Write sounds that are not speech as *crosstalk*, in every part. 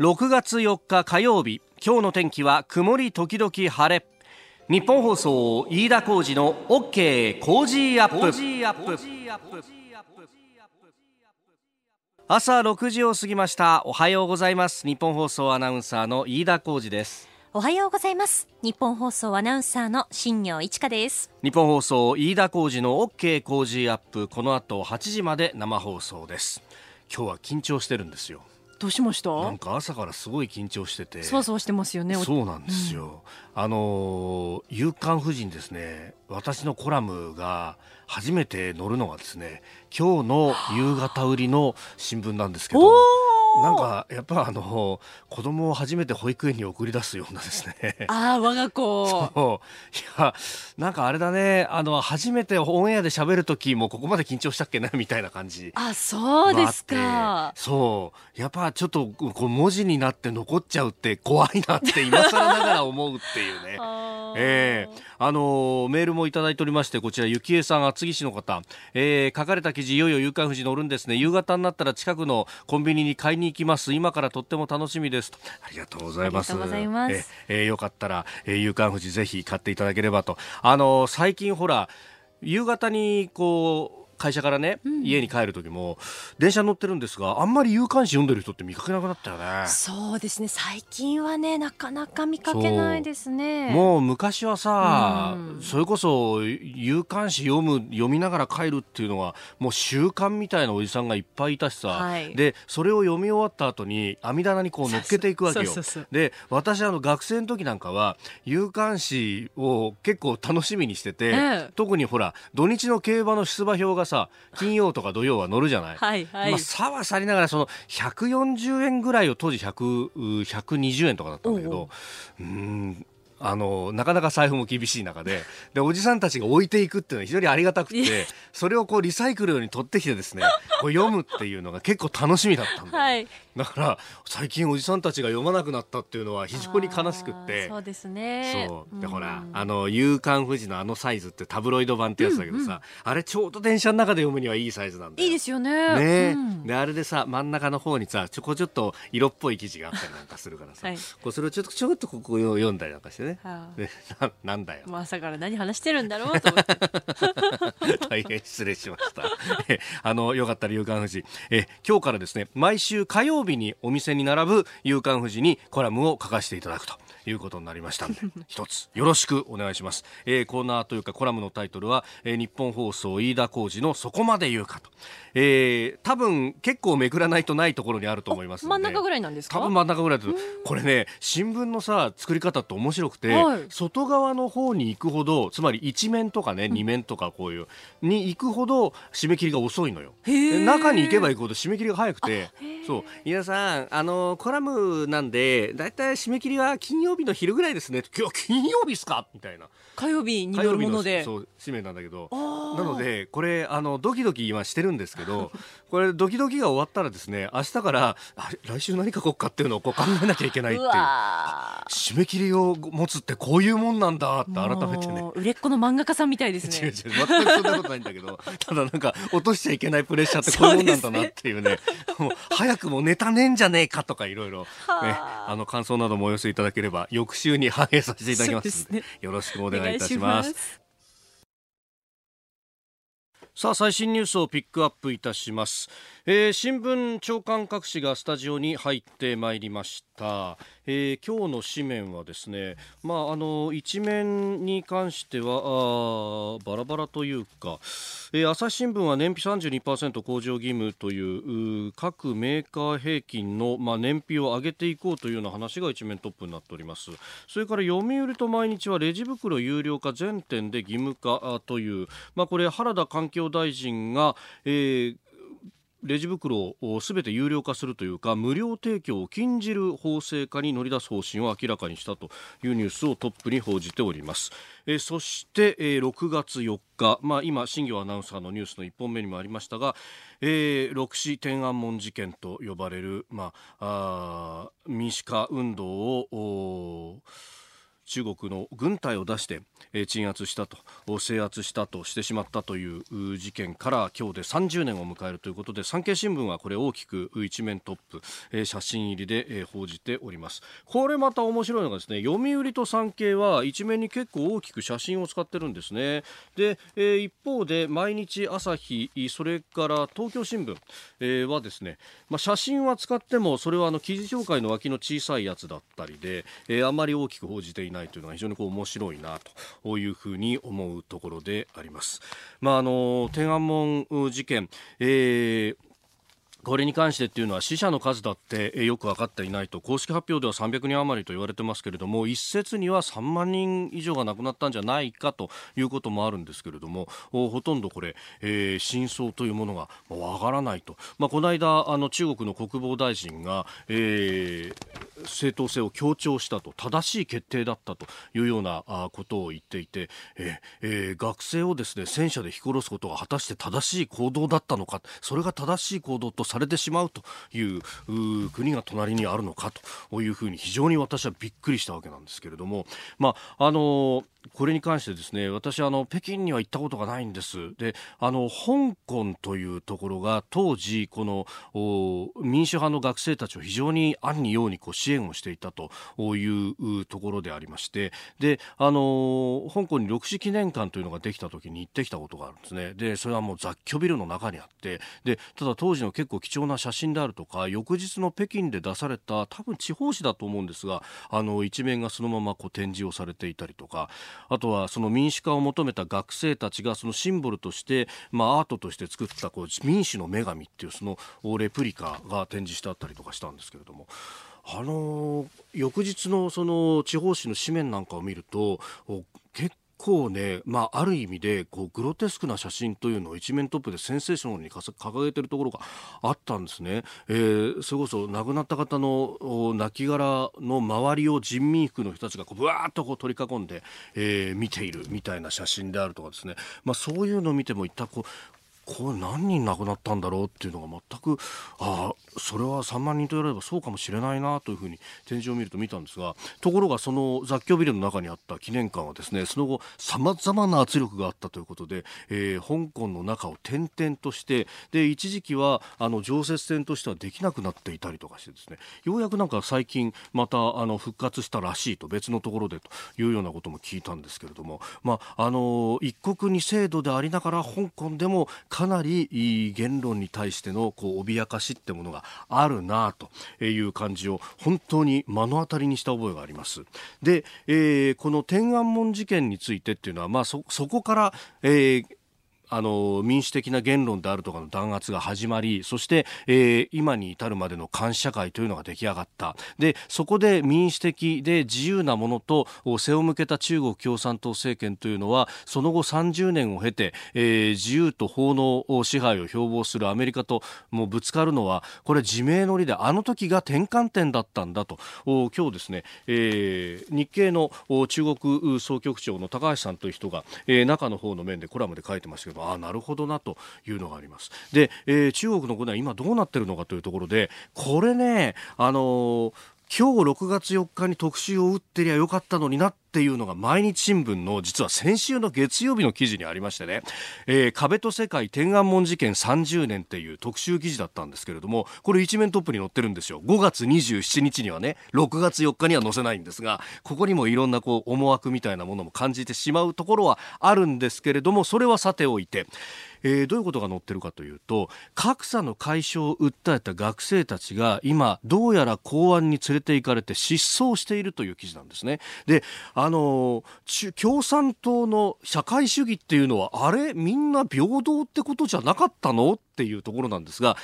6月4日火曜日今日の天気は曇り時々晴れ。日本放送飯田浩二の OK コージーアップ。朝6時を過ぎました。おはようございます。ニッポン放送アナウンサーの飯田浩司です。おはようございます。ニッポン放送アナウンサーの新行市佳です。日本放送飯田浩二の OK コージーアップ。この後8時まで生放送です。今日は緊張してるんですよどうしました？なんか朝からすごい緊張してて。そわそわしてますよね。そうなんですよ、うん、あの夕刊夫人ですね。私のコラムが初めて載るのがですね今日の夕方売りの新聞なんですけどなんかやっぱあの子供を初めて保育園に送り出すようなですね。ああ我が子。そういやなんかあれだねあの初めてオンエアで喋る時もここまで緊張したっけなみたいな感じ。あそうですか。そうやっぱちょっとこう文字になって残っちゃうって怖いなって今更ながら思うっていうね。*laughs* ええー、あのメールもいただいておりましてこちら幸恵さん厚木市の方、えー、書かれた記事いよいよ夕刊富士乗るんですね。夕方になったら近くのコンビニに買いに行きます。今からとっても楽しみです。と。ありがとうございます。ええー、よかったら、えー、夕刊富士ぜひ買っていただければと。あの最近ほら夕方にこう会社からね、うん、家に帰る時も電車乗ってるんですがあんまり有刊誌読んでる人って見かけなくなったよね。そうですね。最近はねなかなか見かけないですね。もう昔はさ、うん、それこそ有刊誌読む読みながら帰るっていうのはもう習慣みたいなおじさんがいっぱいいたしさ、はい、でそれを読み終わった後に網棚にこう乗っけていくわけよ。で私あの学生の時なんかは有刊誌を結構楽しみにしてて、ええ、特にほら土日の競馬の出馬表がさ金曜とか土曜は乗るじゃない？*laughs* はいはい、まあ、さはさりながらその140円ぐらいを当時100 120円とかだったんだけどうんあのなかなか財布も厳しい中で *laughs* でおじさんたちが置いていくっていうのは非常にありがたくてそれをこうリサイクルに取ってきてですねこう読むっていうのが結構楽しみだったんだ、はい、だから最近おじさんたちが読まなくなったっていうのは非常に悲しくって。そうですね。そう。でほらあの夕刊富士のあのサイズってタブロイド版ってやつだけどさ、うんうん、あれちょうど電車の中で読むにはいいサイズなんだいいですよね。ね、うん、であれでさ真ん中の方にさちょこちょっと色っぽい記事があったりなんかするからさ、はい、こうそれをちょっとちょっとここを読んだりなんかしてね、はあ、でななんだよ、まあ、朝から何話してるんだろうと思って。*laughs* 大変失礼しました。あのよかったら夕刊富士。え今日からですね毎週火曜日にお店に並ぶ夕刊富士にコラムを書かせていただくと。いうことになりましたんで *laughs* 一つよろしくお願いします、えー、コーナーというかコラムのタイトルは、えー、日本放送飯田浩二のそこまで言うかと、えー、多分結構めくらないとないところにあると思います真ん中ぐらいなんですか？多分真ん中ぐらいこれね新聞のさ作り方って面白くて、はい、外側の方に行くほどつまり一面とかね二面とかこういうに行くほど締め切りが遅いのよ。中に行けば行くほど締め切りが早くて。そう。飯田さんあのコラムなんでだいたい締め切りは金曜日の昼ぐらいですね。今日金曜日ですか？みたいな。火曜日によるもので。そう使命なんだけど。なのでこれあのドキドキ今してるんですけど *laughs* これドキドキが終わったらですね明日から来週何書こうかっていうのをこう考えなきゃいけないっていう。締め切りを持つってこういうもんなんだって改めてね。売れっ子の漫画家さんみたいですね。*laughs* 違う違う全くそんなことないんだけど。*laughs* ただなんか落としちゃいけないプレッシャーってこういうもんなんだなっていうね、ね、もう早くもネタねえんじゃねえかとかいろいろねあの感想などもお寄せいただければ翌週に反映させていただきますので、ね、よろしくお願いいたします。さあ最新ニュースをピックアップいたします、えー、新聞長官各紙がスタジオに入ってまいりました、えー、今日の紙面はですねまああの一面に関してはあバラバラというか、えー、朝日新聞は燃費32%向上義務という各メーカー平均のまあ燃費を上げていこうというような話が一面トップになっております。それから読売と毎日はレジ袋有料化全店で義務化というまあこれ原田環境大臣が、えー、レジ袋をすべて有料化するというか無料提供を禁じる法制化に乗り出す方針を明らかにしたというニュースをトップに報じております、え、そして、え、6月4日、まあ、今新業アナウンサーのニュースの1本目にもありましたが、えー、六市天安門事件と呼ばれる、まあ、あ民主化運動を中国の軍隊を出して、えー、鎮圧したと制圧したとしてしまったという事件から今日で30年を迎えるということで産経新聞はこれ大きく一面トップ、えー、写真入りで、えー、報じております。これまた面白いのがですね読売と産経は一面に結構大きく写真を使ってるんですね。で、えー、一方で毎日朝日それから東京新聞、えー、はですね、まあ、写真は使ってもそれはあの記事紹介の脇の小さいやつだったりで、えー、あまり大きく報じていない。ないというのが非常にこう面白いなというふうに思うところであります。まあ、あの天安門事件、えーこれに関してっていうのは死者の数だってよく分かっていないと公式発表では300人余りと言われてますけれども一説には3万人以上が亡くなったんじゃないかということもあるんですけれどもほとんどこれ、えー、真相というものが分からないと、まあ、この間あの中国の国防大臣が、えー、正当性を強調したと正しい決定だったというようなことを言っていて、ええー、学生をですね戦車で引き殺すことが果たして正しい行動だったのかそれが正しい行動とされてしまうという国が隣にあるのかというふうに非常に私はびっくりしたわけなんですけれども、まああのこれに関してですね私あの北京には行ったことがないんです。であの香港というところが当時この民主派の学生たちを非常に暗にようにこう支援をしていたというところでありまして。であの香港に緑地記念館というのができた時に行ってきたことがあるんですね。でそれはもう雑居ビルの中にあって。でただ当時の結構貴重な写真であるとか翌日の北京で出された多分地方紙だと思うんですがあの一面がそのままこう展示をされていたりとか。あとはその民主化を求めた学生たちがそのシンボルとして、まあ、アートとして作ったこう民主の女神っていうそのレプリカが展示してあったりとかしたんですけれども。あの翌日のその地方紙の紙面なんかを見ると構ね、まあ、ある意味でこうグロテスクな写真というのを一面トップでセンセーションに掲げているところがあったんですね、えー、それこそ亡くなった方の亡骸の周りを人民服の人たちがこうぶわーっとこう取り囲んで、えー、見ているみたいな写真であるとかですね、まあ、そういうのを見ても一旦こうこれ何人亡くなったんだろうっていうのが全くああそれは3万人と言われればそうかもしれないなというふうに展示を見ると見たんですがところがその雑居ビルの中にあった記念館はですねその後さまざまな圧力があったということで、えー、香港の中を転々としてで一時期はあの常設展としてはできなくなっていたりとかしてですねようやくなんか最近またあの復活したらしいと別のところでというようなことも聞いたんですけれども、まあ、あの一国二制度でありながら香港でもかなり言論に対してのこう脅かしってものがあるなという感じを本当に目の当たりにした覚えがあります。で、えー、この天安門事件についてっていうのは、まあそ、そこから、えー、あの民主的な言論であるとかの弾圧が始まりそして、えー、今に至るまでの監視社会というのが出来上がった。でそこで民主的で自由なものと背を向けた中国共産党政権というのはその後30年を経て、えー、自由と法の支配を標榜するアメリカともうぶつかるのはこれ自明の理であの時が転換点だったんだと。今日ですね、えー、日経の中国総局長の高橋さんという人が、えー、中の方の面でコラムで書いてましたけどああなるほどなというのがあります。で、えー、中国の国内今どうなってるのかというところでこれねあのー今日6月4日に特集を打ってりゃよかったのになっっていうのが毎日新聞の実は先週の月曜日の記事にありましてね、えー、壁と世界天安門事件30年っていう特集記事だったんですけれどもこれ一面トップに載ってるんですよ。5月27日にはね6月4日には載せないんですがここにもいろんなこう思惑みたいなものも感じてしまうところはあるんですけれどもそれはさておいてえー、どういうことが載ってるかというと格差の解消を訴えた学生たちが今どうやら公安に連れて行かれて失踪しているという記事なんですね。であの共産党の社会主義っていうのはあれ？みんな平等ってことじゃなかったの？っていうところなんですが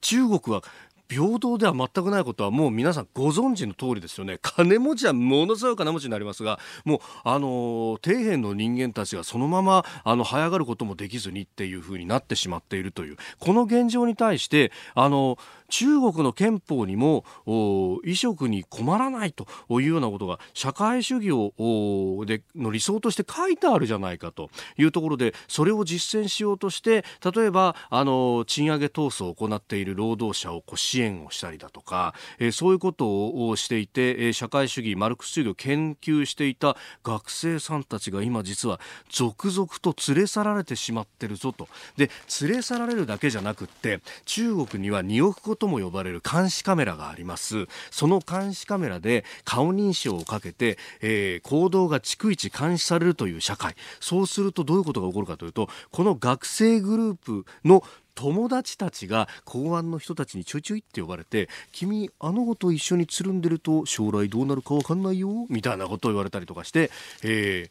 中国は平等では全くないことはもう皆さんご存知の通りですよね。金持ちはものすごい金持ちになりますがもうあの底辺の人間たちがそのままあの早がることもできずにっていう風になってしまっているという。この現状に対してあの中国の憲法にも衣食に困らないというようなことが社会主義をでの理想として書いてあるじゃないかというところでそれを実践しようとして例えばあの賃上げ闘争を行っている労働者をこう支援をしたりだとか、えー、そういうことをしていて、え、社会主義マルクス主義を研究していた学生さんたちが今実は続々と連れ去られてしまってるぞと。で連れ去られるだけじゃなくって中国には2億個とも呼ばれる監視カメラがあります。その監視カメラで顔認証をかけて、えー、行動が逐一監視されるという社会。そうするとどういうことが起こるかというとこの学生グループの友達たちが公安の人たちにちょいちょいって呼ばれて君あの子と一緒につるんでると将来どうなるか分かんないよみたいなことを言われたりとかして、えー、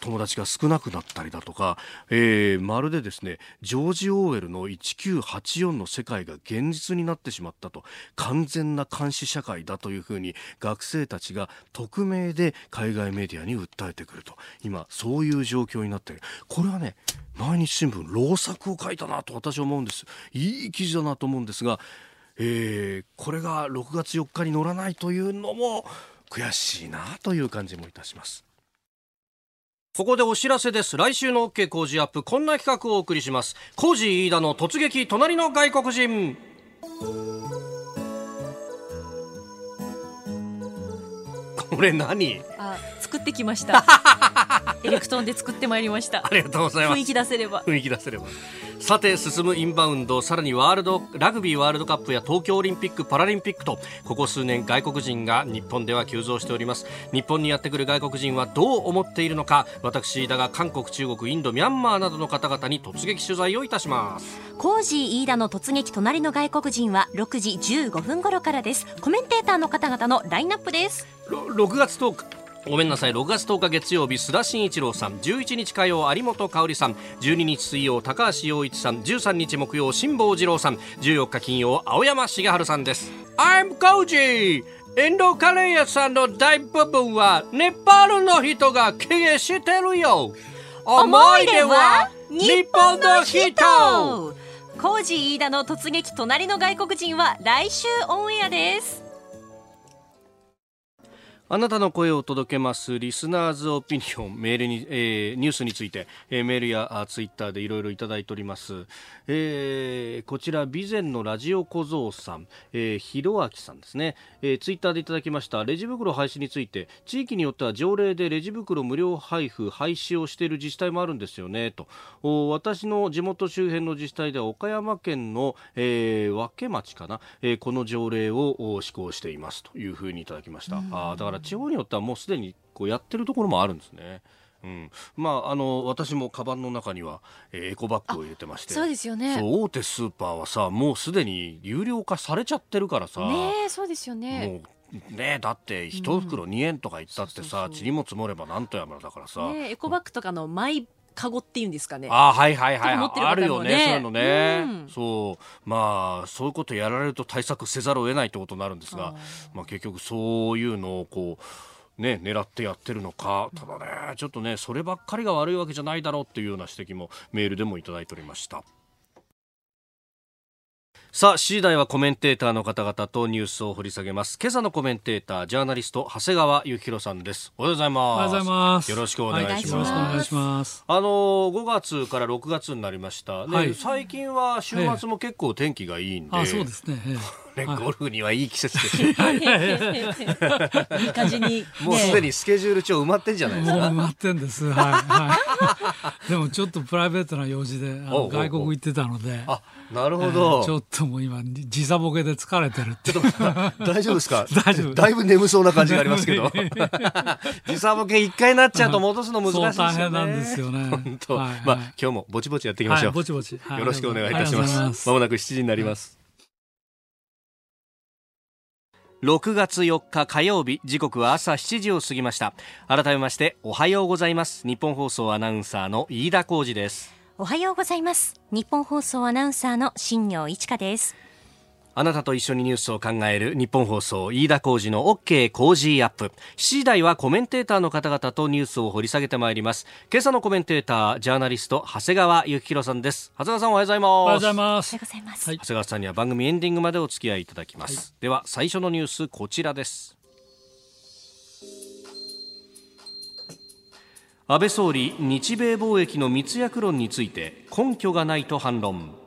友達が少なくなったりだとか、えー、まるでですねジョージ・オーウェルの1984の世界が現実になってしまったと完全な監視社会だというふうに学生たちが匿名で海外メディアに訴えてくると。今そういう状況になっている。これはね毎日新聞老作を書いたなと私は思うんです。いい記事だなと思うんですが、えー、これが6月4日に載らないというのも悔しいなという感じもいたします。ここでお知らせです。来週の OK 工事アップ、こんな企画をお送りします。工事飯田の突撃、隣の外国人。これ何？あ、作ってきました。*laughs* エレクトーンで作ってまいりました。ありがとうございます。雰囲気出せれば。雰囲気出せれば。さて進むインバウンドさらにワールドラグビーワールドカップや東京オリンピック・パラリンピックとここ数年外国人が日本では急増しております日本にやってくる外国人はどう思っているのか私だが韓国中国インドミャンマーなどの方々に突撃取材をいたしますコージー飯田の突撃隣の外国人は6時15分頃からですコメンテーターの方々のラインナップです6月10日ごめんなさい。6月10日月曜日須田慎一郎さん。11日火曜有本香さん。12日水曜高橋洋一さん。13日木曜辛坊治郎さん。14日金曜青山茂春さんです。I'm Koji! インドカレー屋さんの大部分はネパールの人が経営してるよ。思い出は日本の人。コージー飯田の突撃隣の外国人は来週オンエアです。あなたの声を届けますリスナーズオピニオンメールに、えー、ニュースについて、えー、メールやツイッターでいろいろいただいております、えー、こちら備前のラジオ小僧さん、えー、ひろあきさんですね、えー、ツイッターでいただきましたレジ袋廃止について地域によっては条例でレジ袋無料配布廃止をしている自治体もあるんですよねと。私の地元周辺の自治体では岡山県の、えー、和気町かな、えー、この条例を施行していますというふうにいただきました、あだから地方によってはもうすでにこうやってるところもあるんですね。うん、まああの私もカバンの中には、えー、エコバッグを入れてまして。そうですよね。大手スーパーはさもうすでに有料化されちゃってるからさ。ねそうですよね。もうねだって一袋2円とか言ったってさ、ちりも積もればなんとやまだからさ、ね、エコバッグとかのマイカゴっていうんですかね。あはいはいはい。ね、あるよね、そういうのね、うん、そう。まあ、そういうことやられると対策せざるを得ないってことになるんですが、まあ結局そういうのをこう、ね、狙ってやってるのか、ただね、ちょっとね、そればっかりが悪いわけじゃないだろうっていうような指摘もメールでもいただいておりました。さあ、次第はコメンテーターの方々とニュースを掘り下げます。今朝のコメンテーター、ジャーナリスト、長谷川幸宏さんです。おはようございます。おはようございます。よろしくお願いします。よろしくお願いします。あの、5月から6月になりました。ね、はい、最近は週末も結構天気がいいんで。あ、そうですね。ね、ゴルフにはいい季節ですよ。いい感じに、もうすでにスケジュール帳埋まってんじゃないですか。埋まってんです。はい。はい、でもちょっとプライベートな用事で外国行ってたので。あ、なるほど、えー、ちょっともう今時差ボケで疲れてるちょっと大丈夫ですか？*laughs* 大丈夫。だいぶ眠そうな感じがありますけど。*laughs* 時差ボケ一回なっちゃうと戻すの難しいですよね。大変なんですよね。本当。はい、まあ今日もぼちぼちやっていきましょう。はい、ぼちぼち。よろしくお願いいたします。まもなく7時になります。6月4日火曜日時刻は朝7時を過ぎました。改めましておはようございます。日本放送アナウンサーの飯田浩二です。おはようございます。日本放送アナウンサーの新業一華です。あなたと一緒にニュースを考える日本放送飯田浩二の OK 工事アップ。7時台はコメンテーターの方々とニュースを掘り下げてまいります。今朝のコメンテータージャーナリスト長谷川幸宏さんです。長谷川さんおはようございます。おはようございます。おはようござい。ます、はい長谷川さんには番組エンディングまでお付き合いいただきます、では最初のニュースこちらです。安倍総理日米貿易の密約論について根拠がないと反論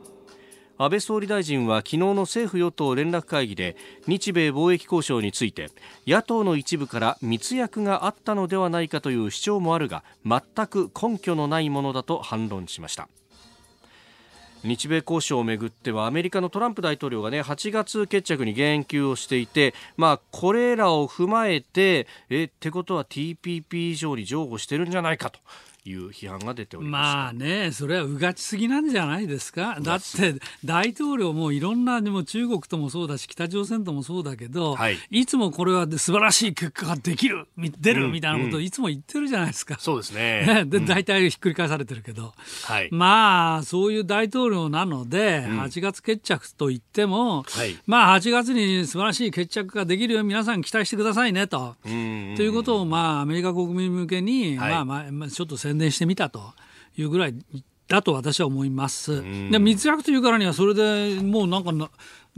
安倍総理大臣は昨日の政府与党連絡会議で日米貿易交渉について野党の一部から密約があったのではないかという主張もあるが全く根拠のないものだと反論しました。日米交渉をめぐってはアメリカのトランプ大統領がね8月決着に言及をしていてまあこれらを踏まえてえってことは TPP 以上に譲歩してるんじゃないかと。いう批判が出ておりまあね、それはうがちすぎなんじゃないですか、だって大統領もいろんな、でも中国ともそうだし、北朝鮮ともそうだけど、はい。い、つもこれは素晴らしい結果ができる、み出るうんみたいなことをいつも言ってるじゃないですか。そうですね。*laughs* ねで大体ひっくり返されてるけど、はい、まあそういう大統領なので、8月決着といっても、はい。まあ8月に素晴らしい決着ができるように皆さん期待してくださいねと。うんということを、まあ、アメリカ国民向けに、はい。まあまあまあ、ちょっと宣伝してみたというぐらいだと私は思います。んで密約というからにはそれでもうなんか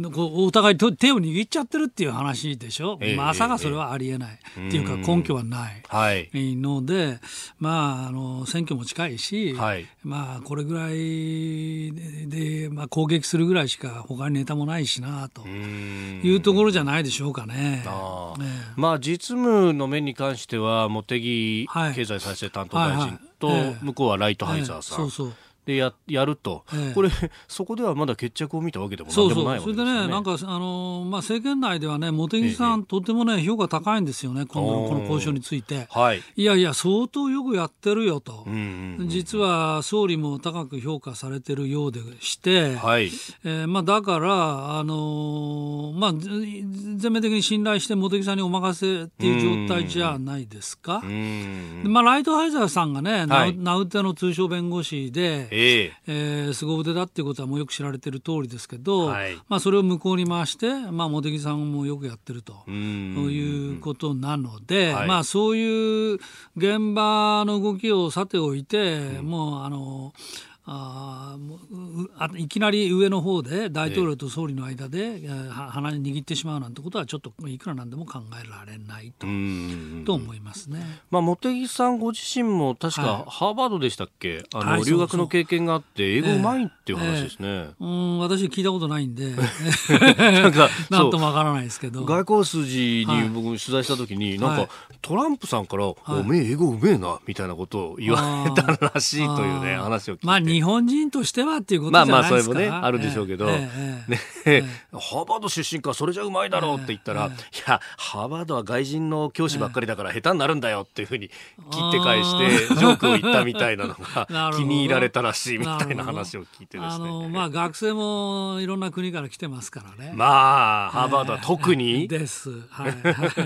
お互いと手を握っちゃってるっていう話でしょ、ええまさかそれはありえない、っていうか根拠はない。はい。ので、まあ、あの選挙も近いし、はい。まあ、これぐらいでで、まあ、攻撃するぐらいしか他にネタもないしなとうん。いうところじゃないでしょうかね。あまあ実務の面に関しては茂木はい。経済再生担当大臣と向こうはライトハイザーさん。ええ。そうそうでややると、ええこれ *laughs* そこではまだ決着を見たわけでもそうそうなんでもないわそれでね、けですよね。なんか、あのまあ、政権内ではね、茂木さん、とてもね、評価高いんですよね、今度のこの交渉について。はい。いやいや、相当よくやってるよと、うんうんうん実は総理も高く評価されてるようでして、はい。えーまあ、だから、あのーまあ、ぜ全面的に信頼して茂木さんにお任せっていう状態じゃないですか。うんでまあ、ライトハイザーさんがね、はいナウテの通商弁護士で、ええ。えー凄腕だっていうことはもうよく知られてる通りですけど、はい。まあ、それを向こうに回して、まあ、茂木さんもよくやってると。いうことなので、はい。まあ、そういう現場の動きをさておいて、もうあのあいきなり上の方で大統領と総理の間で、えーは鼻に握ってしまうなんてことはちょっといくらなんでも考えられないと,、うんと思いますね。まあ、茂木さんご自身も確はい。かハーバードでしたっけ、あのはい留学の経験があって英語うまいっていう話ですね。うん私聞いたことないんで。*laughs* なんか *laughs* なんともわからないですけど。外交筋はい。に僕取材した時に、なんかはいトランプさんから、おめえ英語うめえなみたいなことを言われたらしいというね話を聞いて。まあ日本人としてはっていうことまあまあじゃないですか。それもねあるでしょうけど。ねえハーバード出身かそれじゃうまいだろうって言ったら、いやハーバードは外人の教師ばっかりだから下手になるんだよっていうふうに切って返してジョークを言ったみたいなのが *laughs* 気に入られたらしいみたいな話を聞いてですあのね。まあ学生もいろんな国から来てますからね。まあハーバードは特に、*laughs* です。はい。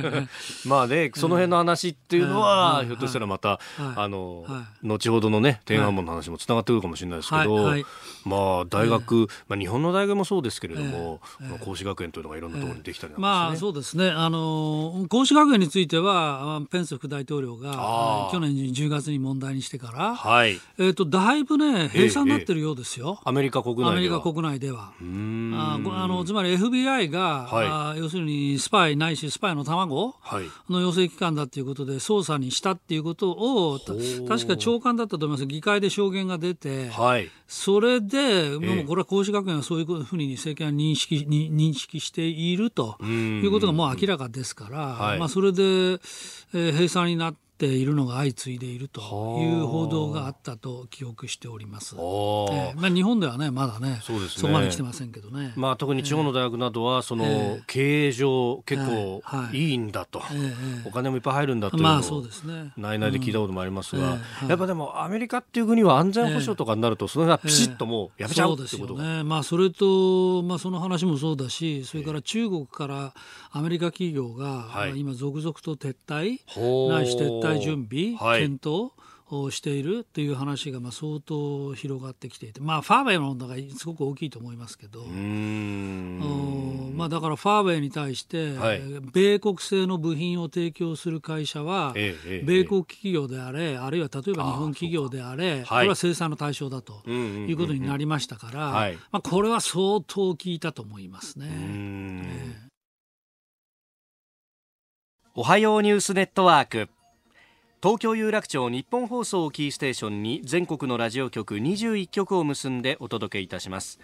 *laughs* まあね、その辺の話っていうのは、うん。ひょっとしたらまた、はい。あの、は後ほどのね、天安門の話もつながってくるかもしれないですけど、はいはいまあ大学、まあ日本の大学もそうですけれども、この孔子学園というのがいろんなところにできたりなんまあ。そうですね。あの孔子学園についてはペンス副大統領があー去年10月に問題にしてから、はい。えっとだいぶね閉鎖になってるようですよ。アメリカ国内では。アメリカ国内では。あごあのつまり FBI が、はいあ要するにスパイないしスパイの卵はい。の養成機関だということで捜査にしたっていうことを確か長官だったと思います議会で証言が出て、はい。それで、もえ。えうこれは孔子学園はそういうふうに政権は認識に認識しているとんいうことがもう明らかですから、はい。まあ、それで、えー閉鎖になっているのが相次いでいるという報道があったと記憶しております。ええ。まあ、日本ではねまだねそうですね。こまで来てませんけどね。まあ特に地方の大学などは、その、ええ。経営上結構はい。はいんだと、ええええ。お金もいっぱい入るんだというのを、まあそうですね。内々で聞いたこともありますが、やっぱでもアメリカっていう国は安全保障とかになると、それがピシッともうやめちゃうってことが、ね、まあ、それと、まあ、その話もそうだし、それから中国からアメリカ企業が、はい。今、続々と撤退、ないし撤退準備、はい。検討をしているという話がまあ相当広がってきていて、まあ、ファーウェイの問題がすごく大きいと思いますけど、まあ、だからファーウェイに対して、はい、米国製の部品を提供する会社は、米国企業であれ、あるいは例えば日本企業であれ、これは制裁の対象だということになりましたから、まあ、これは相当効いたと思いますね。おはようニュースネットワーク東京有楽町日本放送キーステーションに全国のラジオ局21局を結んでお届けいたします。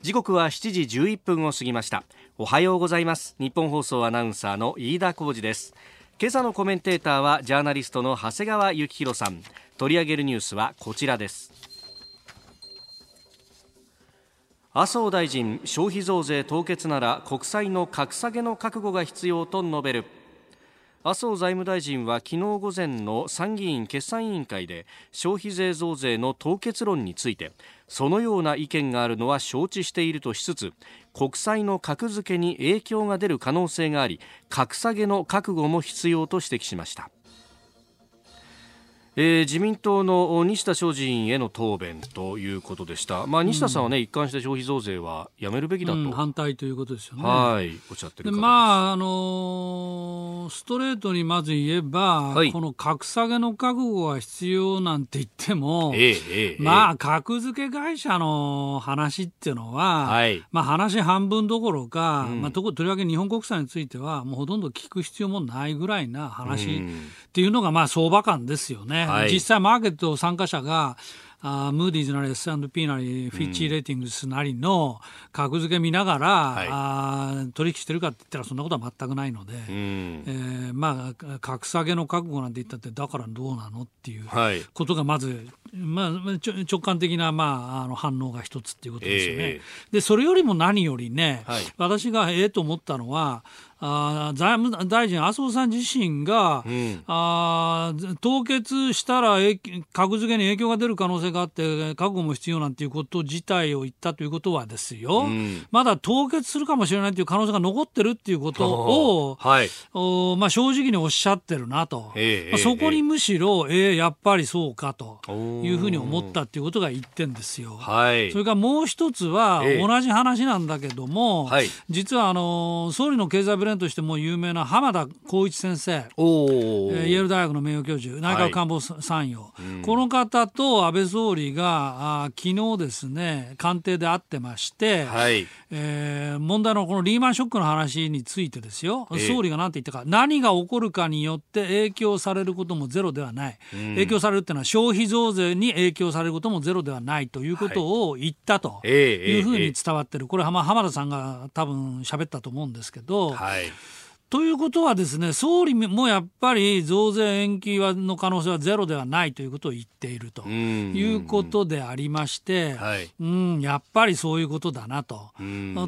時刻は7時11分を過ぎました。おはようございます。日本放送アナウンサーの飯田浩二です。今朝のコメンテーターはジャーナリストの長谷川幸宏さん。取り上げるニュースはこちらです。麻生大臣消費増税凍結なら国債の格下げの覚悟が必要と述べる。麻生財務大臣は昨日午前の参議院決算委員会で消費税増税の凍結論についてそのような意見があるのは承知しているとしつつ国債の格付けに影響が出る可能性があり格下げの覚悟も必要と指摘しました。えー、自民党の西田昌司への答弁ということでした、まあ、西田さんはね、うん、一貫して消費増税はやめるべきだと、うん、反対ということですよね。はい。おっしゃってるまああのー、ストレートにまず言えば、はい、この格下げの覚悟が必要なんて言っても、えーえー、まあ、格付け会社の話っていうのは、はい、まあ、話半分どころか、うん、まあ、ととりわけ日本国債については、もうほとんど聞く必要もないぐらいな話っていうのが、まあ、相場感ですよね。はい、実際マーケット参加者があムーディーズなり S&P なりフィッチレーティングスなりの格付け見ながら、はい、あ取引してるかって言ったらそんなことは全くないので、うん、えー、まあ格下げの覚悟なんて言ったってだからどうなのっていうことがまず、まあ、直感的な、まあ、あの反応が一つっていうことですよね。えー、でそれよりも何よりね、はい、私がええと思ったのはあ財務大臣、麻生さん自身が、うん、あ凍結したら格付けに影響が出る可能性があって、覚悟も必要なんていうこと自体を言ったということはですよ、うん、まだ凍結するかもしれないという可能性が残ってるっていうことを、はい、おまあ、正直におっしゃってるなと、まあ、そこにむしろ、えー、やっぱりそうかというふうに思ったっていうことが一点ですよ。はい、それからもう一つは、同じ話なんだけども、はい、実はあの総理の経済ブレンとしても有名な浜田光一先生、えー、イェール大学の名誉教授内閣官房参与、はいこの方と安倍総理があ昨日ですね官邸で会ってまして、はい、えー、問題のこのリーマンショックの話についてですよ、総理が何て言ったか何が起こるかによって影響されることもゼロではない、うん、影響されるっていうのは消費増税に影響されることもゼロではないということを言ったとい。うふうに伝わってる、これは浜田さんが多分喋ったと思うんですけど。はい。ということはですね総理もやっぱり増税延期はの可能性はゼロではないということを言っているということでありまして、はい、うんやっぱりそういうことだなと。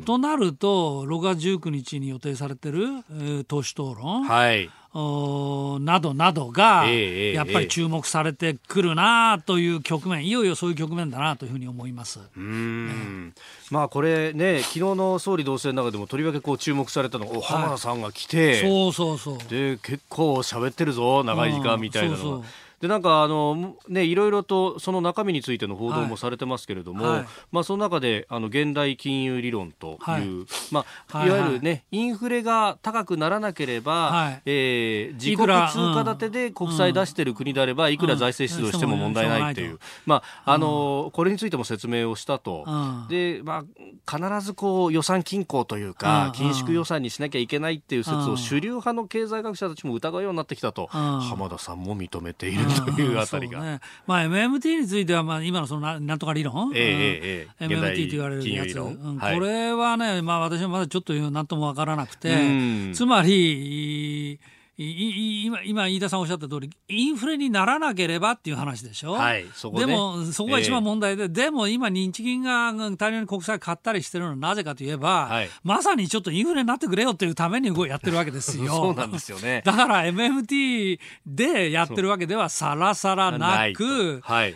となると6月19日に予定されてる、えー、党首討論、はいなどなどが、やっぱり注目されてくるなという局面、いよいよそういう局面だなというふうに思います。うん、まあこれね、昨日の総理同棲の中でもとりわけこう注目されたのが、お浜田さんが来て、そうそうそう。で結構喋ってるぞ長い時間みたいなのが。そうそうでなんかあの、ね、いろいろとその中身についての報道もされてますけれども、はい、まあ、その中であの現代金融理論という、はい。まあ、い。わゆるね、インフレが高くならなければ、はい、えー、自国通貨建てで国債出してる国であれば、いくら財政出動しても問題ないという、まああのこれについても説明をしたと、でまあ、必ずこう予算均衡というか、緊縮予算にしなきゃいけないっていう説を主流派の経済学者たちも疑うようになってきたと、浜田さんも認めている。と *laughs* いうあたりが。ね、まあ MMT については、まあ今のそのななんとか理論、えーえー、MMT と言われるやつ、うん、これはね、まあ私はまだちょっと何ともわからなくて、つまり、今今飯田さんおっしゃった通りインフレにならなければっていう話でしょ、はいそこで。もそこが一番問題で、えー、でも今日銀が大量に国債買ったりしてるのはなぜかといえば、はい、まさにちょっとインフレになってくれよっていうためにやってるわけですよ *laughs* そうなんですよね。だから MMT でやってるわけではさらさらなくはい、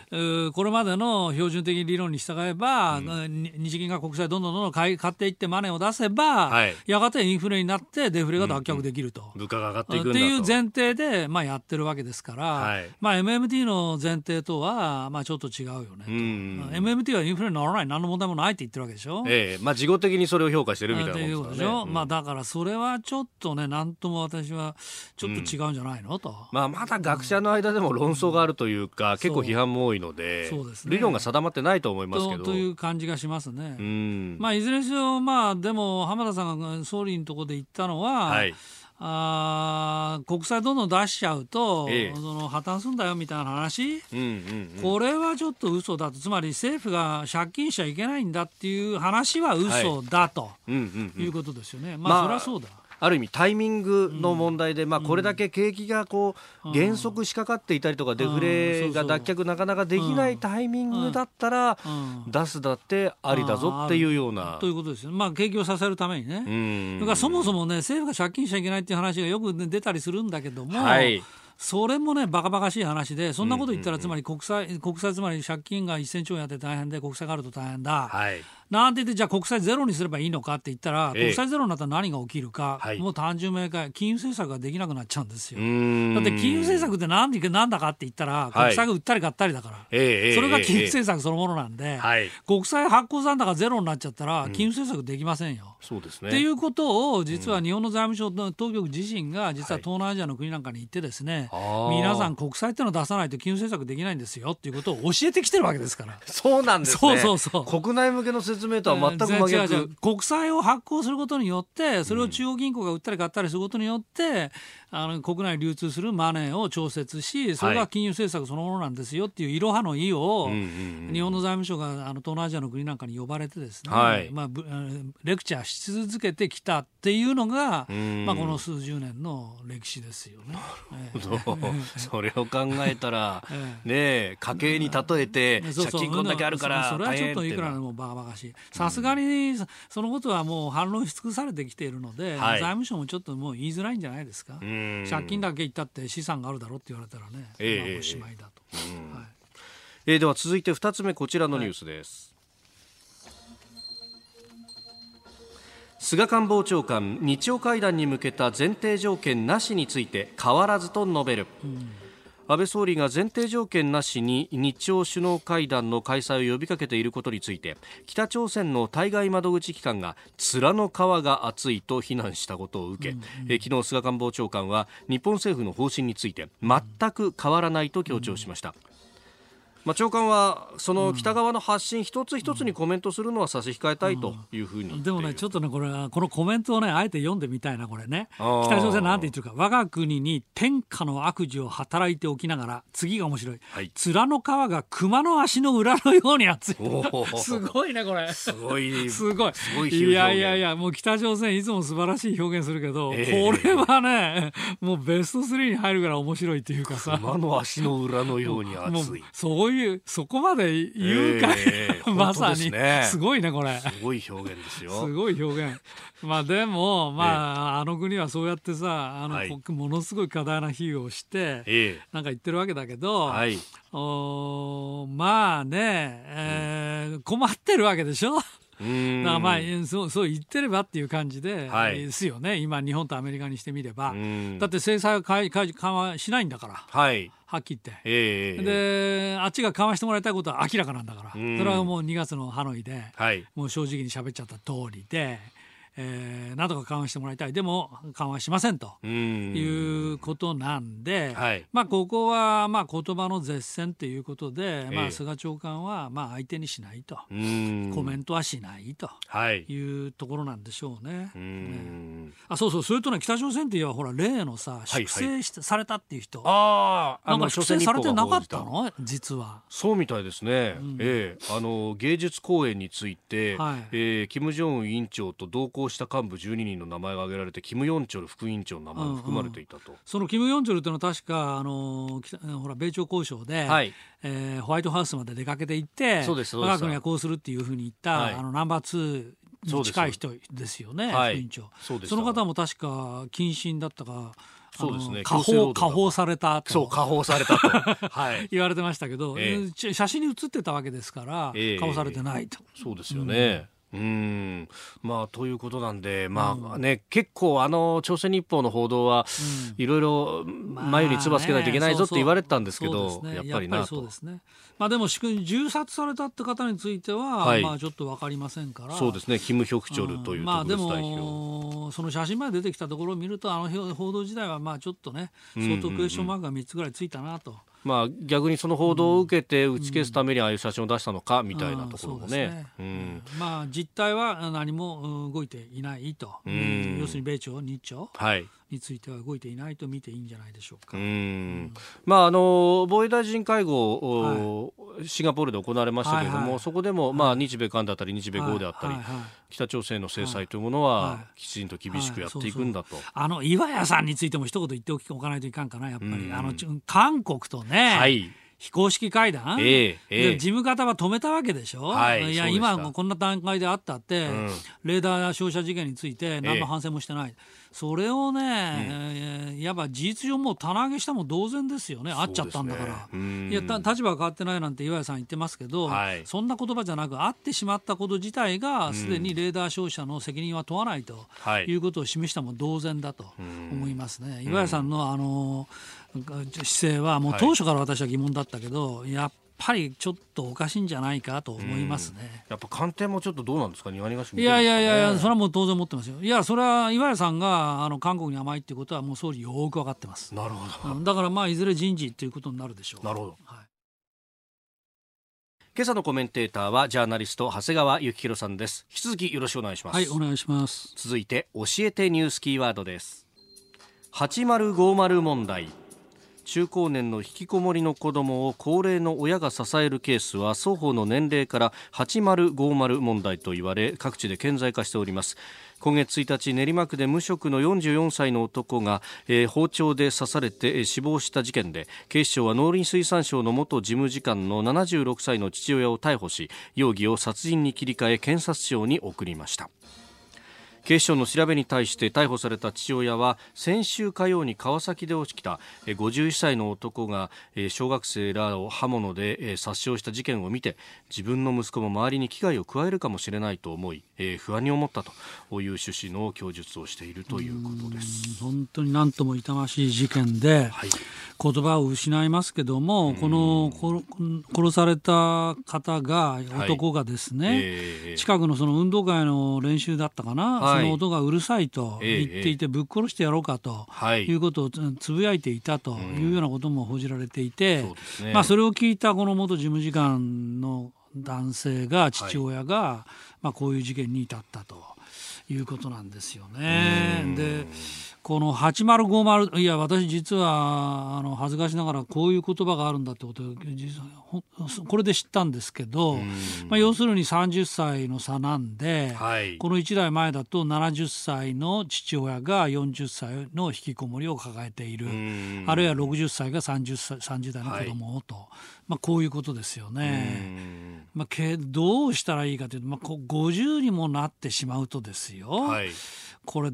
これまでの標準的理論に従えば、うん、日銀が国債どんどんどんどん買い買っていってマネーを出せば、はい、やがてインフレになってデフレが脱却できると、うん、物価が上がっていくっていう前提で、まあ、やってるわけですから、はい。まあ、MMT の前提とは、まあ、ちょっと違うよねと、うん。MMT はインフレにならない何の問題もないって言ってるわけでしょ。ええ。まあ事後的にそれを評価してるみたいなっていうもんですからね。ことでしょ、うん。まあだからそれはちょっとね何とも私はちょっと違うんじゃないの、と。まあ、まだ学者の間でも論争があるというか、結構批判も多いのでそうですね。理論が定まってないと思いますけど。とという感じがしますね。うん。まあ、いずれにしろ、まあ、でも浜田さんが総理のところで言ったのは、はいあー国債どんどん出しちゃうと、ええ。その破綻するんだよみたいな話、うんうんうん。これはちょっと嘘だと、つまり政府が借金しちゃいけないんだっていう話は嘘だとうんうんうん。いうことですよね。ままああ、そりゃそうだ。ある意味タイミングの問題で、まあ、これだけ景気がこう減速しかかっていたりとかデフレが脱却なかなかできないタイミングだったらうん。出すだってありだぞっていうような。ということですよ、まあ、景気を支えるためにね。うん。だからそもそもね、政府が借金しちゃいけないっていう話がよく、ね、出たりするんだけども、はい。それもね、バカバカしい話で、そんなこと言ったら、つまり国債、国債つまり借金が1000兆円あって大変で、国債があると大変だ。はいなんて言って、じゃあ国債ゼロにすればいいのかって言ったら、ええ。国債ゼロになったら何が起きるか、はい。もう単純明快、金融政策ができなくなっちゃうんですよ。だだって金融政策って何でなんだかって言ったら、国債が売ったり買ったりだから、ええそれが金融ええ。政策そのものなんで、はい。国債発行残高ゼロになっちゃったら、金融政策できませんよ。そうですね。っていうことを実は日本の財務省の当局自身が実は東南アジアの国なんかに行ってですね、皆さん国債ってのを出さないと金融政策できないんですよっていうことを教えてきてるわけですから。*laughs* そうなんですね。そうそうそう。国内向けの説明とは全く真違う違う。逆国債を発行することによってそれを中央銀行が売ったり買ったりすることによって、あの国内に流通するマネーを調節しそれが金融政策そのものなんですよっていういろはの意を、うんうんうん日本の財務省があの東南アジアの国なんかに呼ばれてですね、はい。まあ、レクチャーし続けてきたっていうのが、ん。まあ、この数十年の歴史ですよね。ええ。それを考えたら、えねえ家計に例えて借金こんだけあるからそそれはちょっといくらでもバカバカしいさすがにそそのことはもう反論し尽くされてきているので、はい。財務省もちょっともう言いづらいんじゃないですか。うん。借金だけ言ったって資産があるだろうって言われたらね、ええ。まあおしまいだと、はい。えーでは続いて2つ目こちらのニュースです、菅官房長官日朝会談に向けた前提条件なしについて変わらずと述べる、安倍総理が前提条件なしに日朝首脳会談の開催を呼びかけていることについて北朝鮮の対外窓口機関が面の皮が厚いと非難したことを受け、えー昨日菅官房長官は日本政府の方針について全く変わらないと強調しました、まあ、長官はその北側の発信一つ一つにコメントするのは差し控えたいというふうに言っているでもね、ちょっとね、これは、このコメントをね、あえて読んでみたいな、これね。北朝鮮なんて言ってるか、我が国に天下の悪事を働いておきながら、次が面白い。はい面の皮が熊の足の裏のように厚い。*laughs* すごいね、これ。すごいすごい。すごいやいやいや、もう北朝鮮いつも素晴らしい表現するけど、ええこれはね、もうベスト3に入るぐらい面白いっていうかさ。馬の足の裏のように熱いそういう、そこまで言うかい、ええ *laughs* まさに、ねすごいね、これ。すごい表現ですよ。すごい表現。まあでも、まあ、あの国はそうやってさ、あの、はい。こものすごい過大な費用をして、えなんか言ってるわけだけど、えはい。おーまあね、えー困ってるわけでしょ？だからまあ、そうそう言ってればっていう感じで、はい。ですよね、今、日本とアメリカにしてみれば。うん。だって制裁は緩和しないんだから、はい。はっきり言って。ええで、あっちが緩和してもらいたいことは明らかなんだから、うん。それはもう2月のハノイで、はい。もう正直に喋っちゃった通りで、えーなんとか緩和してもらいたい、でも緩和しませんと。うーん。いうことなんで、はい。まあ、ここはまあ言葉の絶戦ということで、まあ、ええ菅長官はまあ相手にしないと、うーん。コメントはしないとはい。いうところなんでしょうね。うーんあそうそうそれとね北朝鮮っていうのはほら例のさはい粛清し、されたっていう人。ああなんか粛清されてなかったの？の実は。そうみたいですね、ええ。あの芸術公演について、はい。えー金正恩委員長と同行した幹部12人の名前が挙げられてキム・ヨンチョル副委員長の名前も含まれていたと、そのキム・ヨンチョルというのは確かあの北ほら米朝交渉で、はい。えーホワイトハウスまで出かけて行って我が国はこうするっていうふうに言った、はい。あのナンバー2に近い人ですよねはい。副委員長。その方も確か謹慎だったかそうですね。加放強制労働だ加放されたと。そう加放されたと。*laughs* はい。言われてましたけど、ええ。うんち写真に写ってたわけですから、ええ。加放されてないと。そうですよね、うんうん。まあ、ということなんで、まあね、うん、結構、あの朝鮮日報の報道は、いろいろ眉に唾つけないといけないぞって言われてたんですけど、やっぱりなそうですね。まあ、でも銃殺されたって方については、はい、まあ、ちょっと分かりませんから。そうですね。キム・ヒョクチョルという、うん、まあ、でもその写真まで出てきたところを見るとあの報道自体はまあちょっとね相当クエスチョンマークが3つぐらいついたなと。まあ、逆にその報道を受けて打ち消すためにああいう写真を出したのかみたいなところもね。まあ、実態は何も動いていないと、要するに米朝、日朝、はい、については動いていないと見ていいんじゃないでしょうか。うん、まああの防衛大臣会合、はい、シンガポールで行われましたけれども、はいはい、そこでも、まあ日米韓だったり日米豪であったり、はいはいはい、北朝鮮の制裁というものは、きちんと厳しくやっていくんだと。あの岩屋さんについても一言言っておかないといかんかなやっぱり、あの韓国とね。はい非公式会談、えーえー、事務方は止めたわけでしょ、はい、いや今こんな段階であったって、うん、レーダー照射事件について何の反省もしてない、えー、それをね、うん、いわば事実上もう棚上げしたも同然ですよね。あっちゃったんだから、ね、いや立場は変わってないなんて岩井さん言ってますけど、はい、そんな言葉じゃなくあってしまったこと自体がすでにレーダー照射の責任は問わないとい。うことを示したも同然だと思いますね。岩井さんのあの姿勢はもう当初から私は疑問だったけど、はい、やっぱりちょっとおかしいんじゃないかと思いますね。やっぱ官邸もちょっとどうなんですか、庭にがし、ね、いやいやいやいや、それはもう当然持ってますよ。いや、それは岩屋さんがあの韓国に甘いっていうことは、もう総理よく分かってます。なるほど。だからまあ、いずれ人事ということになるでしょう。なるほど。はい今朝のコメンテーターはジャーナリスト長谷川幸宏さんです引き続きよろしくお願いしますはいお願いします続いて教えてニュースキーワードです8050問題中高年の引きこもりの子どもを高齢の親が支えるケースは双方の年齢から8050問題と言われ各地で顕在化しております。今月1日練馬区で無職の44歳の男が、えー、包丁で刺されて、死亡した事件で警視庁は農林水産省の元事務次官の76歳の父親を逮捕し容疑を殺人に切り替え検察庁に送りました。警視庁の調べに対して逮捕された父親は先週火曜に川崎で起きた51歳の男が小学生らを刃物で殺傷した事件を見て自分の息子も周りに危害を加えるかもしれないと思い不安に思ったという趣旨の供述をしているということです。本当に何とも痛ましい事件で、はい、言葉を失いますけどもこの殺された方が男がですね、はいえ。ー、近くのその運動会の練習だったかな、はいその音がうるさいと言っていて、ぶっ殺してやろうかとい。うことをつぶやいていたというようなことも報じられていて、まあ、それを聞いたこの元事務次官の男性が父親が、まあ、こういう事件に至ったということなんですよね。でこの8050いや私実はあの恥ずかしながらこういう言葉があるんだってことをこれで知ったんですけど、まあ、要するに30歳の差なんで、はい、この1代前だと70歳の父親が40歳の引きこもりを抱えている。あるいは60歳が 30, 歳30代の子供をと、はい、まあ、こういうことですよね。まあ、けどうしたらいいかというと、まあ、50にもなってしまうとですよ、はい、これ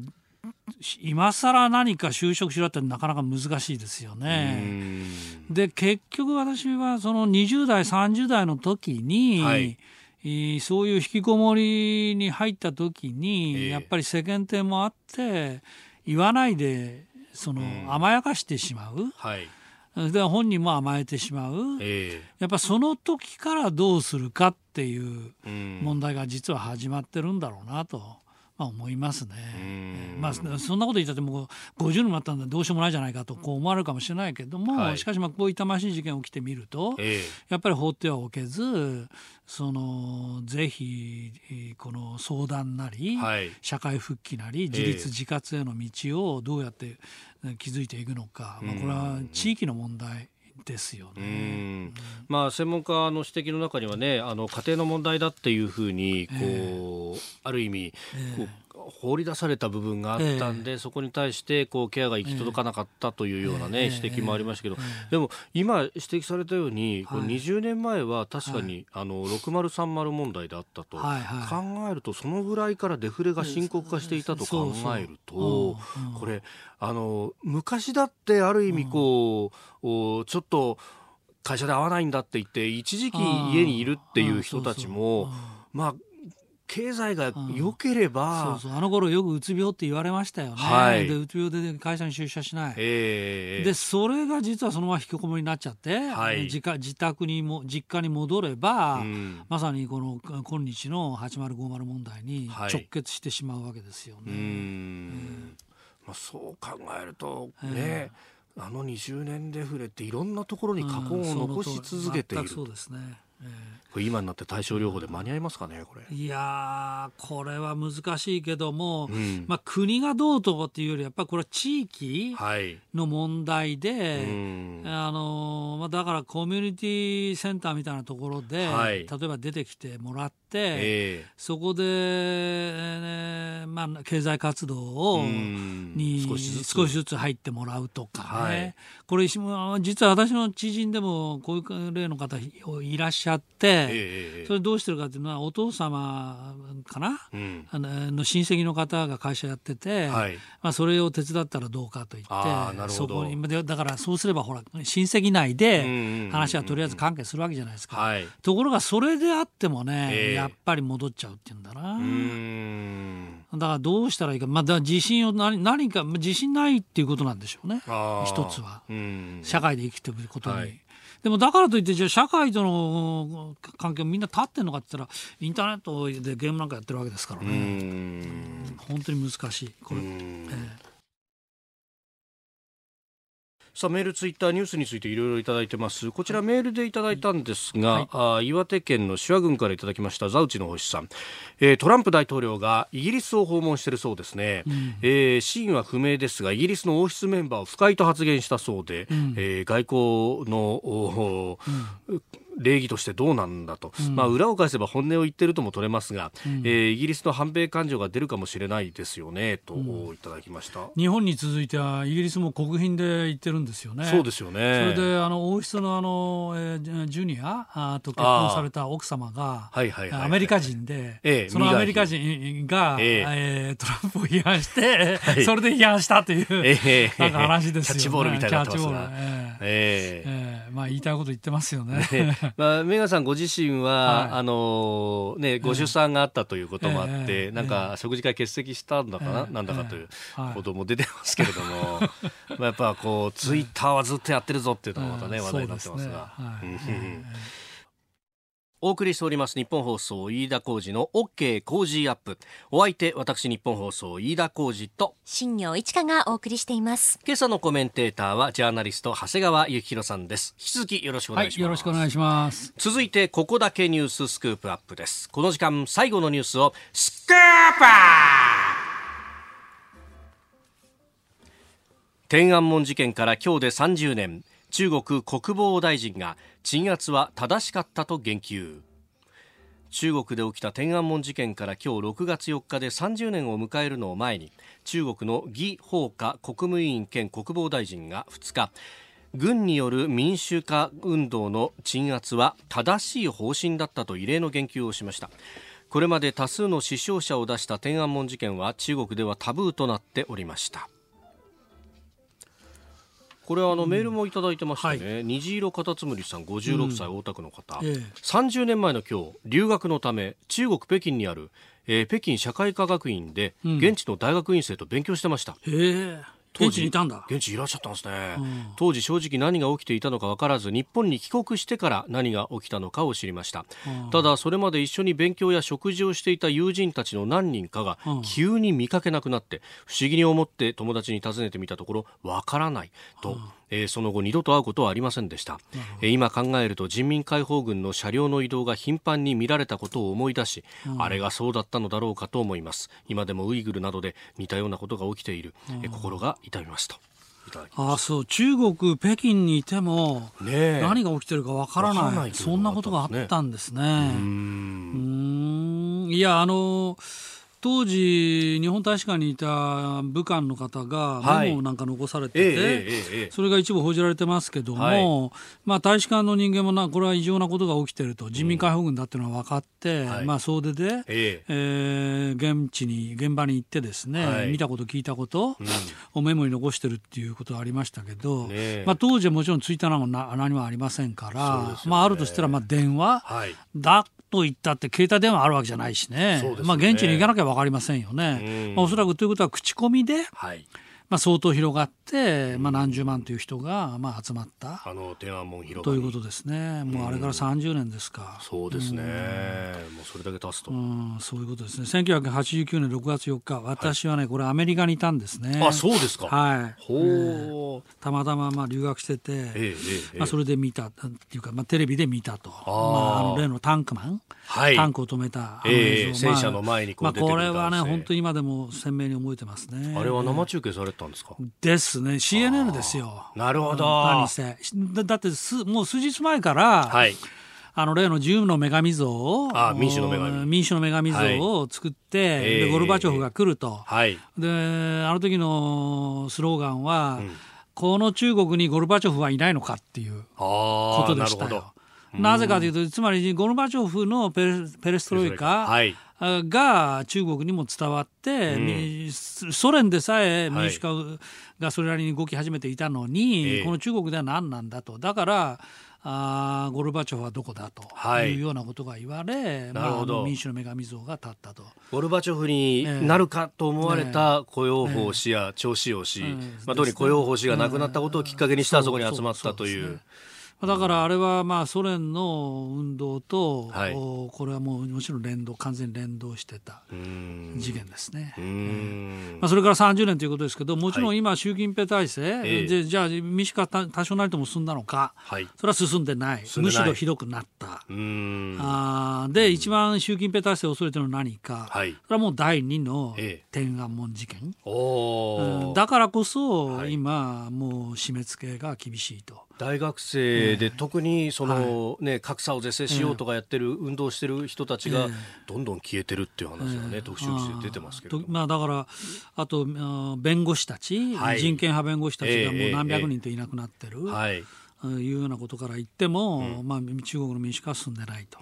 今更何か就職しろってなかなか難しいですよね。で結局私はその20代30代の時に、はい、そういう引きこもりに入った時に、えー、やっぱり世間体もあって言わないでその甘やかしてしまう。はい。で本人も甘えてしまう、えー、やっぱその時からどうするかっていう問題が実は始まってるんだろうなと。まあ、思いますね。まあ、そんなこと言ったってもう50になったんでどうしようもないじゃないかとこう思われるかもしれないけども、はい、しかしまあこういったましい事件起きてみると、えー、やっぱり放ってはおけずそのぜひこの相談なり、はい、社会復帰なり自立自活への道をどうやって築いていくのか、まあ、これは地域の問題ですよね。まあ専門家の指摘の中にはね、あの家庭の問題だっていうふうにこう、えー、ある意味、えー、放り出された部分があったんで、えー、そこに対してこうケアが行き届かなかったというようなね、えー、指摘もありましたけど、えー、でも今指摘されたように、はい、20年前は確かに、はい、あの6030問題であったと、はいはい、考えるとそのぐらいからデフレが深刻化していたと考えると、これあの昔だってある意味こう、うん、ちょっと会社で会わないんだって言って一時期家にいるっていう人たちもまあ経済が良ければ、そうそう。あの頃よくうつ病って言われましたよね、はい、でうつ病で会社に出社しない、えー、でそれが実はそのまま引きこもりになっちゃって、はい、自自宅にも実家に戻れば、うん、まさにこの今日の8050問題に直結してしまうわけですよね。はい、えー、まあ、そう考えるとね、え。ー、あの20年デフレっていろんなところに禍根を残し続けている。うん、そうですねこれ今になって対症療法で間に合いますかねこれ。いやこれは難しいけども、うん、まあ、国がどうとっていうよりやっぱりこれは地域の問題で、はいあのまあ、だからコミュニティセンターみたいなところで、はい、例えば出てきてもらって、えー、そこで、えー、まあ、経済活動をに少しずつ。入ってもらうとかね、はい、これ実は私の知人でもこういう例の方いらっしゃって、えー、それどうしてるかっていうのはお父様かな、うん、あの親戚の方が会社やってて、はい、まあ、それを手伝ったらどうかと言ってそこにだからそうすればほら親戚内で話はとりあえず関係するわけじゃないですか。はい、ところがそれであってもね、えーやっぱり戻っちゃうっていうんだな。だからどうしたらいいか、まあ、だ自信を何何か自信ないっていうことなんでしょうね。一つは。社会で生きていくことに。はいでもだからといってじゃあ社会との関係みんな立ってんのかって言ったらインターネットでゲームなんかやってるわけですからね。本当に難しい。これ。えーさあメールツイッターニュースについていろいろいただいてます。こちらメールでいただいたんですが、はい、あ岩手県の手話郡からいただきましたザウチの星さん、えー、トランプ大統領がイギリスを訪問しているそうですね、うん、えー、真意は不明ですがイギリスの王室メンバーを不快と発言したそうで、うん、えー、外交の、うん礼儀としてどうなんだと、うん、まあ、裏を返せば本音を言ってるとも取れますが、うん、えー、イギリスの反米感情が出るかもしれないですよねと、いただきました。日本に続いてはイギリスも国賓で言ってるんですよね。そうですよね。それであの王室のあの、えー、ジュニアあと結婚された奥様が、はいはいはい、アメリカ人で、ええ、そのアメリカ人が、ええ。えー、トランプを批判して、はい、それで批判したという、えー、なんか話ですよね。キャッチボールみたいなってますが。えー、えー、えー、まあ言いたいこと言ってますよね。*laughs* まあ、メガさんご自身は、はい、あのね、ご出産があったということもあって、えー、なんか食事会欠席したんだかな、えー、なんだかということも出てますけれども、*laughs* まあやっぱこうツイッターはずっとやってるぞっていうのがまたね、話題になってますが。お送りしております日本放送飯田浩司の OK 工事アップ。お相手私日本放送飯田浩司と新業一華がお送りしています。今朝のコメンテーターはジャーナリスト長谷川幸宏さんです。引き続きよろしくお願いします、はい、よろしくお願いします。続いてここだけニューススクープアップです。この時間最後のニュースをスクープ天安門事件から今日で30年中国国防大臣が鎮圧は正しかったと言及。中国で起きた天安門事件から今日6月4日で30年を迎えるのを前に中国の魏鳳華国務委員兼国防大臣が2日軍による民主化運動の鎮圧は正しい方針だったと異例の言及をしました。これまで多数の死傷者を出した天安門事件は中国ではタブーとなっておりました。これはあのメールもいただいてましてね、はい、虹色カタツムリさん56歳、大田区の方、ええ、30年前の今日留学のため中国北京にある、えー、北京社会科学院で現地の大学院生と勉強してました、うん、現地にいたんだ現地いらっしゃったんですね、うん、当時正直何が起きていたのか分からず日本に帰国してから何が起きたのかを知りました、うん、ただそれまで一緒に勉強や食事をしていた友人たちの何人かが急に見かけなくなって不思議に思って友達に尋ねてみたところ分からないと、えー、その後二度と会うことはありませんでした、えー、今考えると人民解放軍の車両の移動が頻繁に見られたことを思い出し、うん、あれがそうだったのだろうかと思います。今でもウイグルなどで似たようなことが起きている、えー、心が痛みます。とあそう中国、北京にいても、何が起きてるかわからない、そんなことがあったんですね。うん。いやあの当時、日本大使館にいた武漢の方がメモなんか残されてて、それが一部報じられてますけども、まあ、大使館の人間もなこれは異常なことが起きてると人民解放軍だっていうのは分かって、まあ、総出で、ええ。現地に現場に行ってですね、見たこと聞いたことをメモに残してるっていうことがありましたけど、まあ、当時はもちろんツイッターなんか何もありませんから、まあ、あるとしたらまあ電話、だと言ったって携帯電話あるわけじゃないしね。ね。まあ、現地に行かなきゃ分かりませんよね、うん。まあ、おそらくということは口コミで、はいまあ、相当広がって、まあ、何十万という人がまあ集まった。あの天安門広と場に。いうことですね。もうあれから30年ですか。そうですね、もうそれだけ経つと、うん、そういうことですね。1989年6月4日、私はね、これアメリカにいたんですね。あそうですか、はい。ほう、たまたままあ留学してて、ええええまあ、それで見たっていうか、まあ、テレビで見たと。ー。まあ、あの例のタンクマン、はい。タンクを止めた。あのええ映像、まあ戦車の前にこうまあ、出てくるこれはね、本当に今でも鮮明に覚えてますね。あれは生中継されてたんですか、ですね、CNN ですよ。なるほど。何せ。だだってす、もう数日前から、はい。あの例の自由の女神像をあ民主の女神。民主の女神像を作って、ええでゴルバチョフが来ると、はい。であの時のスローガンは、ん。この中国にゴルバチョフはいないのかっていうあことでしたよ。なぜかというとつまりゴルバチョフのペレペレストロイカはい。が中国にも伝わって、みソ連でさえ民主化がそれなりに動き始めていたのに、ええ。この中国では何なんだと。だからあーゴルバチョフはどこだとはい。いうようなことが言われ、まあ、なるほど。あの民主の女神像が立ったと。ゴルバチョフになるかと思われた雇用法氏や趙紫陽氏、ええ。まあ、特に雇用法氏が亡くなったことをきっかけにしてあそこに集まったという。だからあれはまあソ連の運動と、はい。おこれはもうもちろん連動完全に連動してた事件ですね。まあ、それから30年ということですけどもちろん今、習近平体制、ええ。でじゃあ民主化多多少なりとも進んだのかはい。それは進んでない。むしろひどくなった。あーで一番習近平体制を恐れてるのは何か、はい。それはもう第二のええ。天安門事件、おー。うん。だからこそ、はい。今もう締め付けが厳しいと。大学生で特にその、ね、格差を是正しようとかやってる、運動してる人たちがええ。どんどん消えてるっていう話がね、特集記事で出てますけれどまあ、だからあと弁護士たち、はい。人権派弁護士たちがもええう何百人といなくなってる、はい。いうようなことから言っても、まあ、中国の民主化は進んでないと。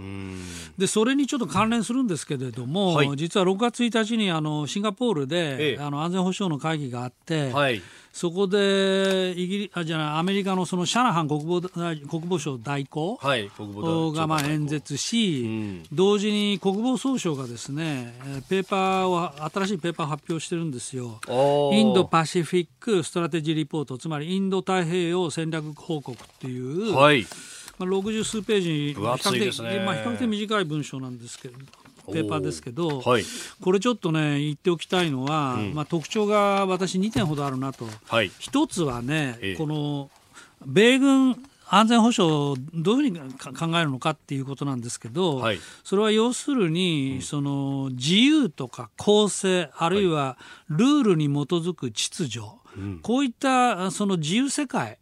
でそれにちょっと関連するんですけれども、はい。実は6月1日にあのシンガポールで、ええ。あの安全保障の会議があって、はいそこでイギリあじゃあアメリカのそのシャナハン国防大国防省代行、はい国防大がまあ演説し、うん。同時に国防総省がですねえーペーパーを新しいペーパーを発表してるんですよ。 Indo-Pacific Strategy Report つまりインド太平洋戦略報告っていう、はい。まあ、60数ページに比較的ねまあ、比較的短い文章なんですけどペーパーですけど、はい。これちょっとね言っておきたいのは、まあ、特徴が私2点ほどあるなと。はい。一つはね、ええ。この米軍安全保障をどういうふうにか考えるのかっていうことなんですけど、はい。それは要するに、その自由とか公正あるいはルールに基づく秩序、こういったその自由世界えー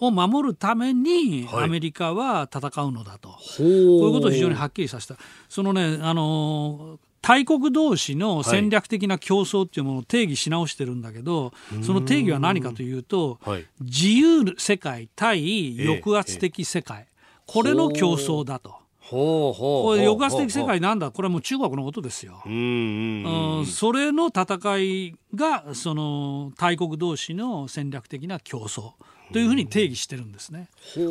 を守るためにはい。アメリカは戦うのだと、ほう。こういうことを非常にはっきりさせた。そのね、あのー大国同士の戦略的な競争っていうものを定義し直してるんだけど、その定義は何かというと、はい。自由世界対抑圧的世界、これの競争だと。ほう。ほう。これ抑圧的世界なんだ。これはもう中国のことですよ。うんそれの戦いがその大国同士の戦略的な競争というふうに定義してるんですね。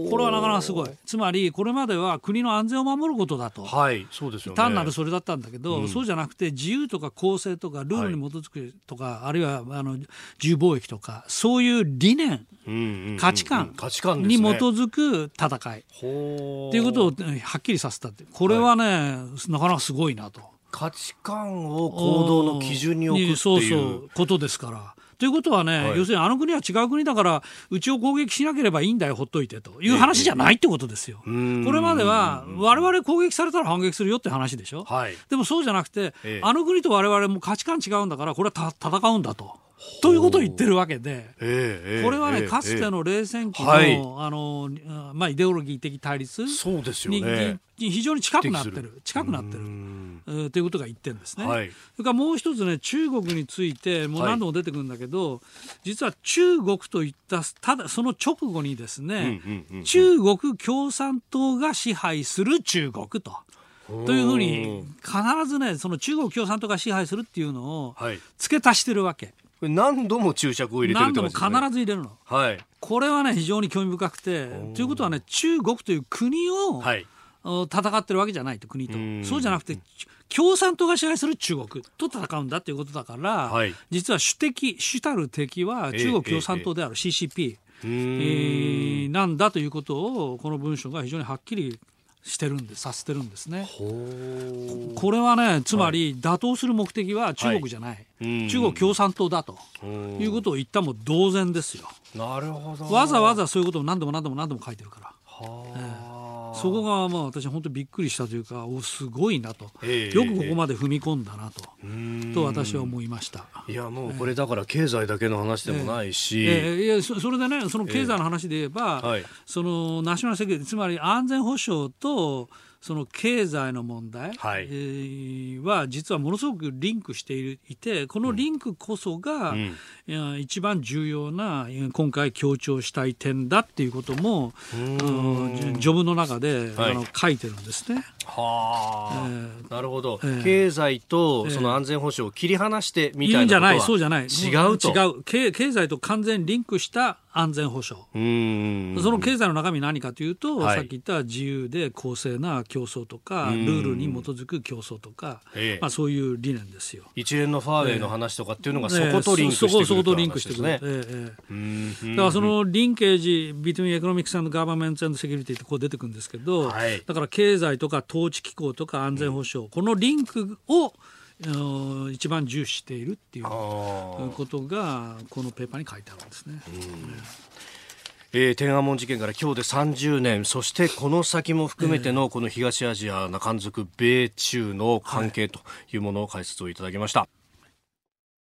これはなかなかすごい。つまりこれまでは国の安全を守ることだと。はいそうですよね。単なるそれだったんだけど、そうじゃなくて自由とか公正とかルールに基づくとか、あるいはあの自由貿易とかそういう理念うんうんうん価値観に基づく戦い。っていうことをうんはっきりさせたって。これはね、なかなかすごいなと。価値観を行動の基準に置くっていう。そうそう。ことですから。ということはね、はい要するにあの国は違う国だからうちを攻撃しなければいいんだよほっといてという話じゃないってことですよ。こんれまでは我々攻撃されたら反撃するよって話でしょ。はいでもそうじゃなくて、ええあの国と我々も価値観違うんだからこれはた戦うんだと。ということを言ってるわけで。ええええこれはね、ええかつての冷戦期の,、はい。あのまあ、イデオロギー的対立そうですよにね。に非常に近くなってる近くなってる。ということが言ってるんですね。はい。それからもう一つね中国についてもう何度も出てくるんだけど、実は中国といったただその直後にですね、うんうんうん中国共産党が支配する中国と。というふうに必ずねその中国共産党が支配するっていうのをはい。付け足してるわけ、何度も注釈を入れてるって何度も必ず入れるの。はい。これはね非常に興味深くて。ということはね中国という国を、はい。戦ってるわけじゃないと国と。そうじゃなくて共産党が支配する中国と戦うんだということだから、はい、実は主敵主たる敵は中国共産党である CCP、えー、なんだということをこの文書が非常にはっきりしてるんでさせてるんですね。これはねつまり打倒する目的は中国じゃない、はい、中国共産党だと。いうことを言ったも同然ですよ。なるほど。わざわざそういうことを何度も何度も何度も書いてるから。えーそこがまあ私本当びっくりしたというかおすごいなと、よくここまで踏み込んだなと、と私は思いました。いやもうこれだから経済だけの話でもないし、えー、いやそれでねその経済の話で言えば、はい、そのナショナルセキュリティつまり安全保障とその経済の問題、はい、えー、は実はものすごくリンクしていてこのリンクこそが、うん、一番重要な今回強調したい点だっていうことも序文の中で、はい、あの書いてるんですね。はあ、えー、なるほど、えー、経済とその安全保障を切り離してみたいなことは、えー、そうじゃない。違うと。違う。経経済と完全にリンクした安全保障。その経済の中身何かというと、はい、さっき言った自由で公正な競争とかルールに基づく競争とか、えまあ、そういう理念ですよ。一連のファーウェイの話とかっていうのがそことリンクしてくる、そことリンクしてくる、ええだからその linkage between economics governance security ってこう出てくるんですけど、はい、だから経済とか統治機構とか安全保障、うん、このリンクを一番重視しているっていうことがこのペーパーに書いてあるんですね。えー、天安門事件から今日で30年。そしてこの先も含めてのこの東アジア中間族米中の関係というものを解説をいただきました。